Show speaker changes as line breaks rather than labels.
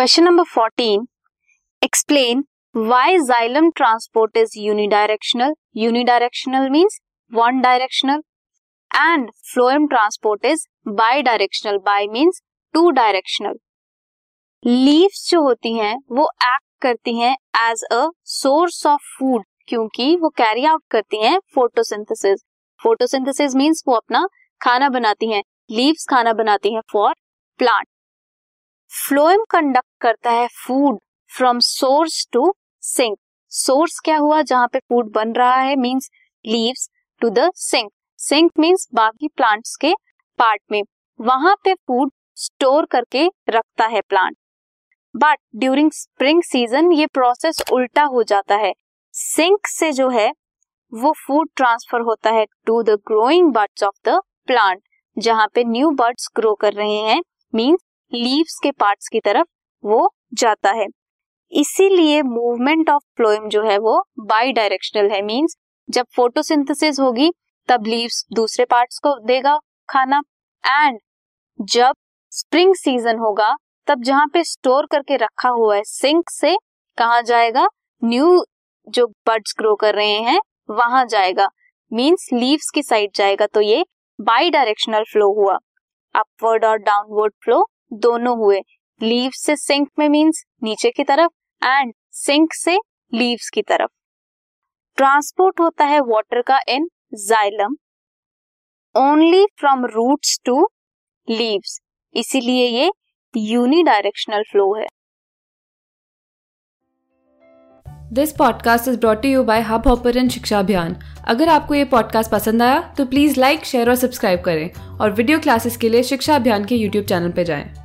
Question number fourteen explain why xylem transport is unidirectional unidirectional means one directional and phloem transport is bidirectional bi means two directional leaves जो होती हैं, वो act करती हैं as a source of food क्योंकि वो carry out करती हैं फोटोसिंथेसिस फोटोसिंथेसिस मींस वो अपना खाना बनाती हैं. लीव्स खाना बनाती हैं फॉर प्लांट फ्लोएम कंडक्ट करता है food from source to sink. Source क्या हुआ? जहाँ पे फ़ूड बन रहा है means leaves to the sink sink means बाकी प्लांट्स के पार्ट में। वहाँ पे फ़ूड स्टोर करके रखता है plant but during spring season ये प्रोसेस उल्टा हो जाता है। सिंक से जो है, वो फ़ूड ट्रांसफ़र होता है to the growing buds of the plant जहाँ पे न्यू बर्ड्स ग्रो कर रहे हैं मींस लीव्स के पार्ट्स की तरफ़ वो जाता है। इसीलिए मूवमेंट ऑफ़ फ्लोएम जो है वो बाई डायरेक्शनल है। मीन्स जब फोटोसिंथेसिस होगी, तब लीव्स दूसरे पार्ट्स को देगा खाना। एंड जब स्प्रिंग सीज़न होगा, तब जहाँ पे स्टोर करके रखा हुआ है सिंक से कहा जाएगा? न्यू जो बर्ड्स ग्रो कर रहे हैं, वहाँ जाएगा। मींस लीव्स की साइड जाएगा। तो ये बाई डायरेक्शनल फ्लो हुआ। अपवर्ड और डाउनवर्ड फ्लो दोनों हुए। लीव से सिंक में मींस नीचे की तरफ़ एंड सिंक से लीव्स की तरफ़। ट्रांसपोर्ट होता है वाटर का in xylem only from roots to leaves इसीलिए ये यूनिडायरेक्शनल फ्लो है।
This podcast is brought you by Hubhopper Shiksha Abhiyan अगर आपको ये पॉडकास्ट पसंद आया तो प्लीज़ लाइक शेयर और सब्सक्राइब करें। और वीडियो क्लासेस के लिए शिक्षा अभियान के यूट्यूब चैनल पर जाएँ।